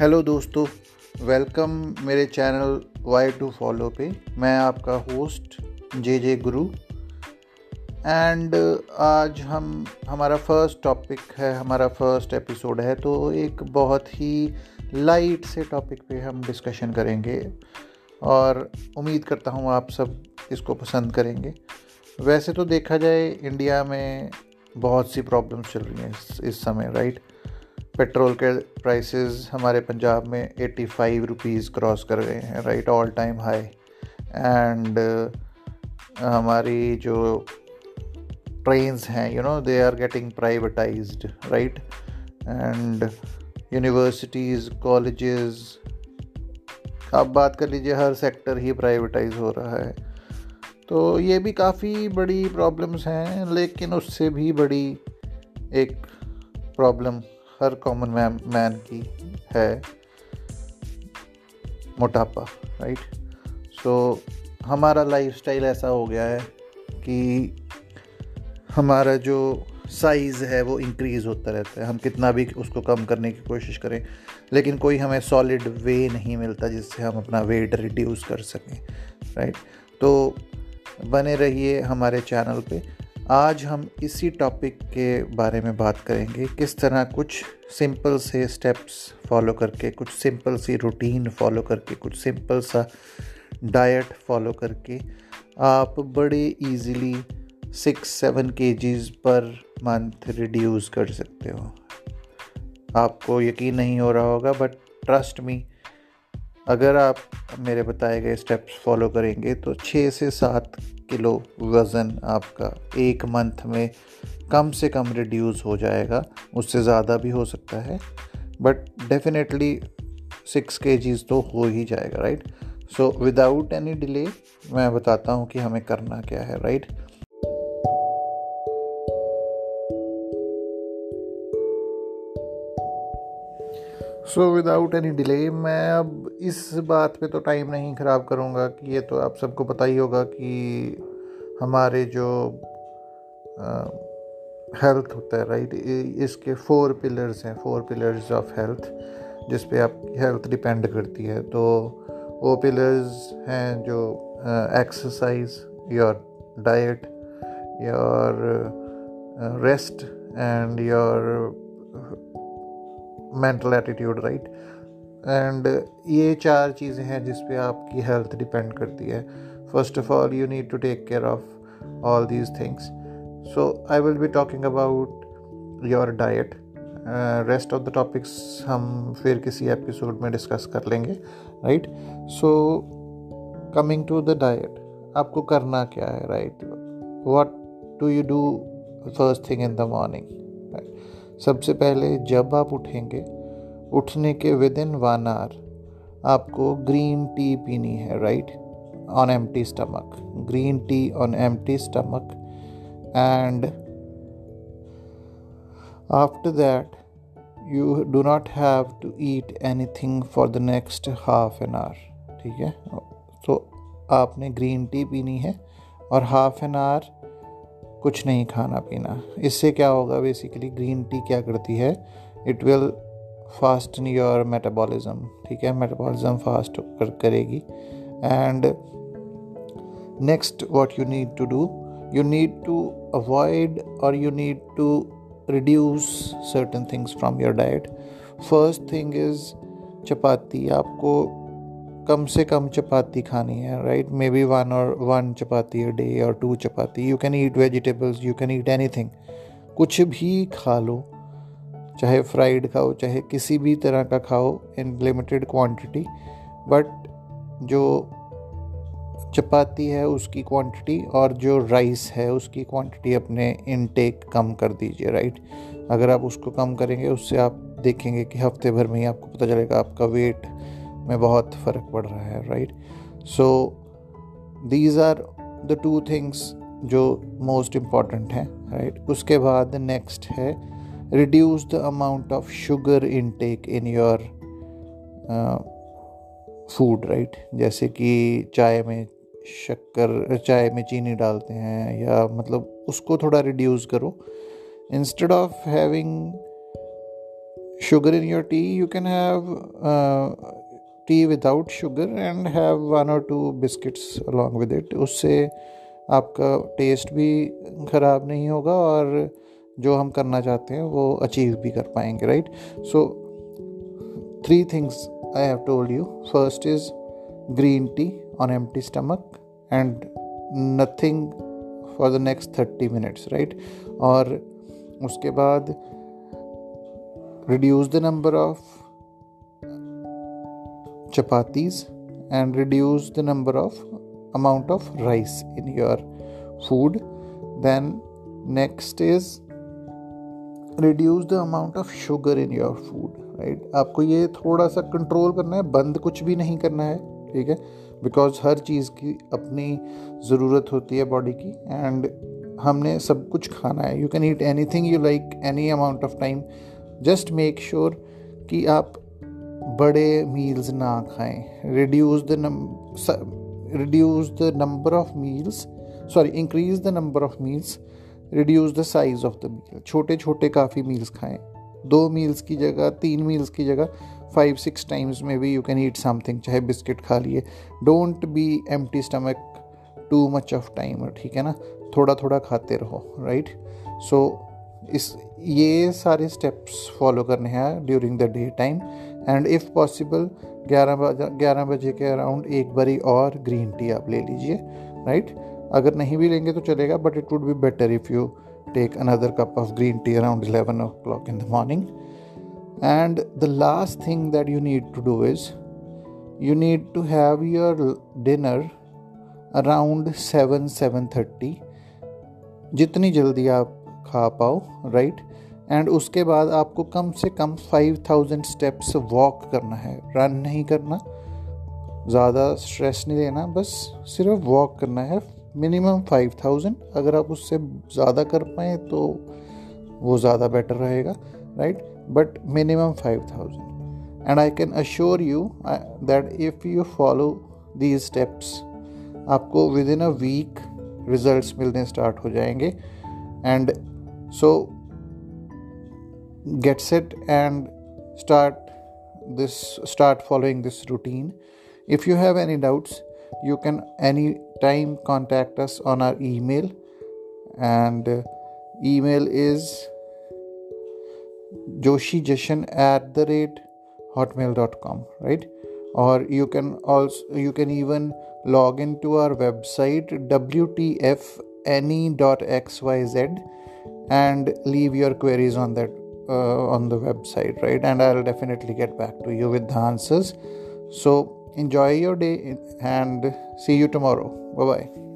Hello दोस्तों welcome मेरे channel Y to follow पे। मैं आपका host J J Guru and आज हम हमारा फ़र्स्ट टॉपिक है हमारा फ़र्स्ट एपिसोड है तो एक बहुत ही लाइट से टॉपिक पे हम डिस्कशन करेंगे। और उम्मीद करता हूँ आप सब इसको पसंद करेंगे। वैसे तो देखा जाए इंडिया में बहुत सी प्रॉब्लम्स चल रही हैं इस, इस समय राइट पेट्रोल के प्राइसेस हमारे पंजाब में 85 रुपीज़ क्रॉस कर गए हैं right all time high and हमारी जो ट्रेन्स हैं you know they are getting privatised right and universities colleges आप बात कर लीजिए, हर सेक्टर ही प्राइवेटाइज हो रहा है। तो ये भी काफ़ी बड़ी प्रॉब्लम्स हैं, लेकिन उससे भी बड़ी एक प्रॉब्लम हर कॉमन मैन मैन की है मोटापा राइट सो हमारा लाइफस्टाइल ऐसा हो गया है कि हमारा जो साइज़ है वो इंक्रीज़ होता रहता है। हम कितना भी उसको कम करने की कोशिश करें, लेकिन कोई हमें सॉलिड वे नहीं मिलता जिससे हम अपना वेट रिड्यूस कर सकें राइट तो बने रहिए हमारे चैनल पे। आज हम इसी टॉपिक के बारे में बात करेंगे। किस तरह कुछ सिंपल से स्टेप्स फॉलो करके, कुछ सिंपल सी रूटीन फॉलो करके, कुछ सिंपल सा डाइट फॉलो करके आप बड़े इजीली सिक्स सेवन के पर मंथ रिड्यूस कर सकते हो। आपको यकीन नहीं हो रहा होगा बट ट्रस्ट मी अगर आप मेरे बताए गए स्टेप्स फॉलो करेंगे तो छः से सात किलो वज़न आपका एक मंथ में कम से कम रिड्यूस हो जाएगा। उससे ज़्यादा भी हो सकता है बट डेफिनेटली सिक्स के तो हो ही जाएगा right so without any delay मैं बताता हूँ कि हमें करना क्या है right so without any delay मैं अब इस बात पे तो टाइम नहीं ख़राब करूँगा कि ये तो आप सबको पता ही होगा कि हमारे जो हेल्थ होता है राइट इसके फोर पिलर्स हैं फोर पिलर्स ऑफ़ हेल्थ जिस पे आपकी हेल्थ डिपेंड करती है। तो वो पिलर्स हैं जो exercise your diet your rest and your mental attitude right and ये चार चीज़ें हैं जिस पे आपकी हेल्थ डिपेंड करती है। First of all you need to take care of all these things so I will be talking about your diet rest of the topics हम फिर किसी एपिसोड में डिस्कस कर लेंगे right so coming to the diet आपको करना क्या है right what do you do first thing in the morning सबसे पहले जब आप उठेंगे, उठने के विद इन वन आवर आपको ग्रीन टी पीनी है right on empty stomach green tea on empty stomach and after that you do not have to eat anything for the next half an hour ठीक है? तो आपने green tea पीनी है और हाफ़ एन आवर कुछ नहीं खाना पीना। इससे क्या होगा बेसिकली ग्रीन टी क्या करती है? It will fast your metabolism ठीक है? मेटाबॉलिज्म फास्ट कर, करेगी। And next what you need to do you need to avoid और you need to reduce certain things from your diet first thing is chapati आपको कम से कम चपाती खानी है राइट मे बी वन और वन चपाती अ डे और two chapati. You can eat vegetables you can eat anything कुछ भी खा लो, चाहे फ्राइड खाओ, चाहे किसी भी तरह का खाओ इन लिमिटेड क्वांटिटी बट जो चपाती है उसकी क्वांटिटी और जो राइस है उसकी क्वांटिटी अपने इनटेक कम कर दीजिए राइट अगर आप उसको कम करेंगे, उससे आप देखेंगे कि हफ़्ते भर में ही आपको पता चलेगा आपका वेट में बहुत फ़र्क पड़ रहा है right so these are the two things जो मोस्ट इंपॉर्टेंट हैं राइट उसके बाद नेक्स्ट है reduce the amount of sugar intake in your food right जैसे कि चाय में शक्कर, चाय में चीनी डालते हैं या मतलब उसको थोड़ा रिड्यूस करो। Instead of having sugar in your tea you can have uh, without sugar and have one और two biscuits along with it उससे आपका टेस्ट भी ख़राब नहीं होगा और जो हम करना चाहते हैं वो अचीव भी कर पाएँगे right so three things I have told you first is green tea on empty stomach and nothing for the next thirty minutes right और उसके बाद reduce the number of chapatis and reduce the number of amount of rice in your food. Then next is reduce the amount of sugar in your food right right? आपको ये थोड़ा सा control करना है, बंद कुछ भी नहीं करना है, ठीक है? बिकॉज़ हर चीज़ की अपनी ज़रूरत होती है बॉडी की एंड हमने सब कुछ खाना है। You can eat anything you like any amount of time just make sure कि आप बड़े मील्स ना खाएँ। Reduce the reduce the number of meals sorry increase the number of meals reduce the size of the meal छोटे छोटे काफ़ी meals खाएँ। दो मील्स की जगह, तीन मील्स की जगह फाइव सिक्स टाइम्स में भी यू कैन ईट समथिंग चाहे बिस्किट खा लिए। Don't be M stomach too much of time ठीक है ना? थोड़ा थोड़ा खाते रहो राइट सो इस, ये सारे स्टेप्स फॉलो करने हैं during the day time and if possible ग्यारह बजे ग्यारह बजे के अराउंड एक बारी और ग्रीन टी आप ले लीजिए राइट अगर नहीं भी लेंगे तो चलेगा but it would be better if you take another cup of green tea around eleven o'clock in the morning and the last thing that you need to do is you need to have your dinner around 7 7:30 जितनी जल्दी आप खा पाओ right and उसके बाद आपको कम से कम फाइव थाउज़ेंड स्टेप्स वॉक करना है। रन नहीं करना। ज़्यादा स्ट्रेस नहीं लेना। बस सिर्फ़ वॉक करना है। मिनिमम फाइव थाउज़ेंड अगर आप उससे ज़्यादा कर पाए तो वो ज़्यादा बेटर रहेगा। Right but minimum five thousand and I can assure you that if you follow these steps आपको within a week results मिलने स्टार्ट हो जाएँगे। And so get set and start this start following this routine. If you have any doubts you can anytime contact us on our email. And uh, email is joshijashan at the rate hotmail.com right? Or you can also you can even log into our website wtfne.xyz and leave your queries on that uh, on the website right? And i'll definitely get back to you with the answers. So enjoy your day and see you tomorrow. Bye bye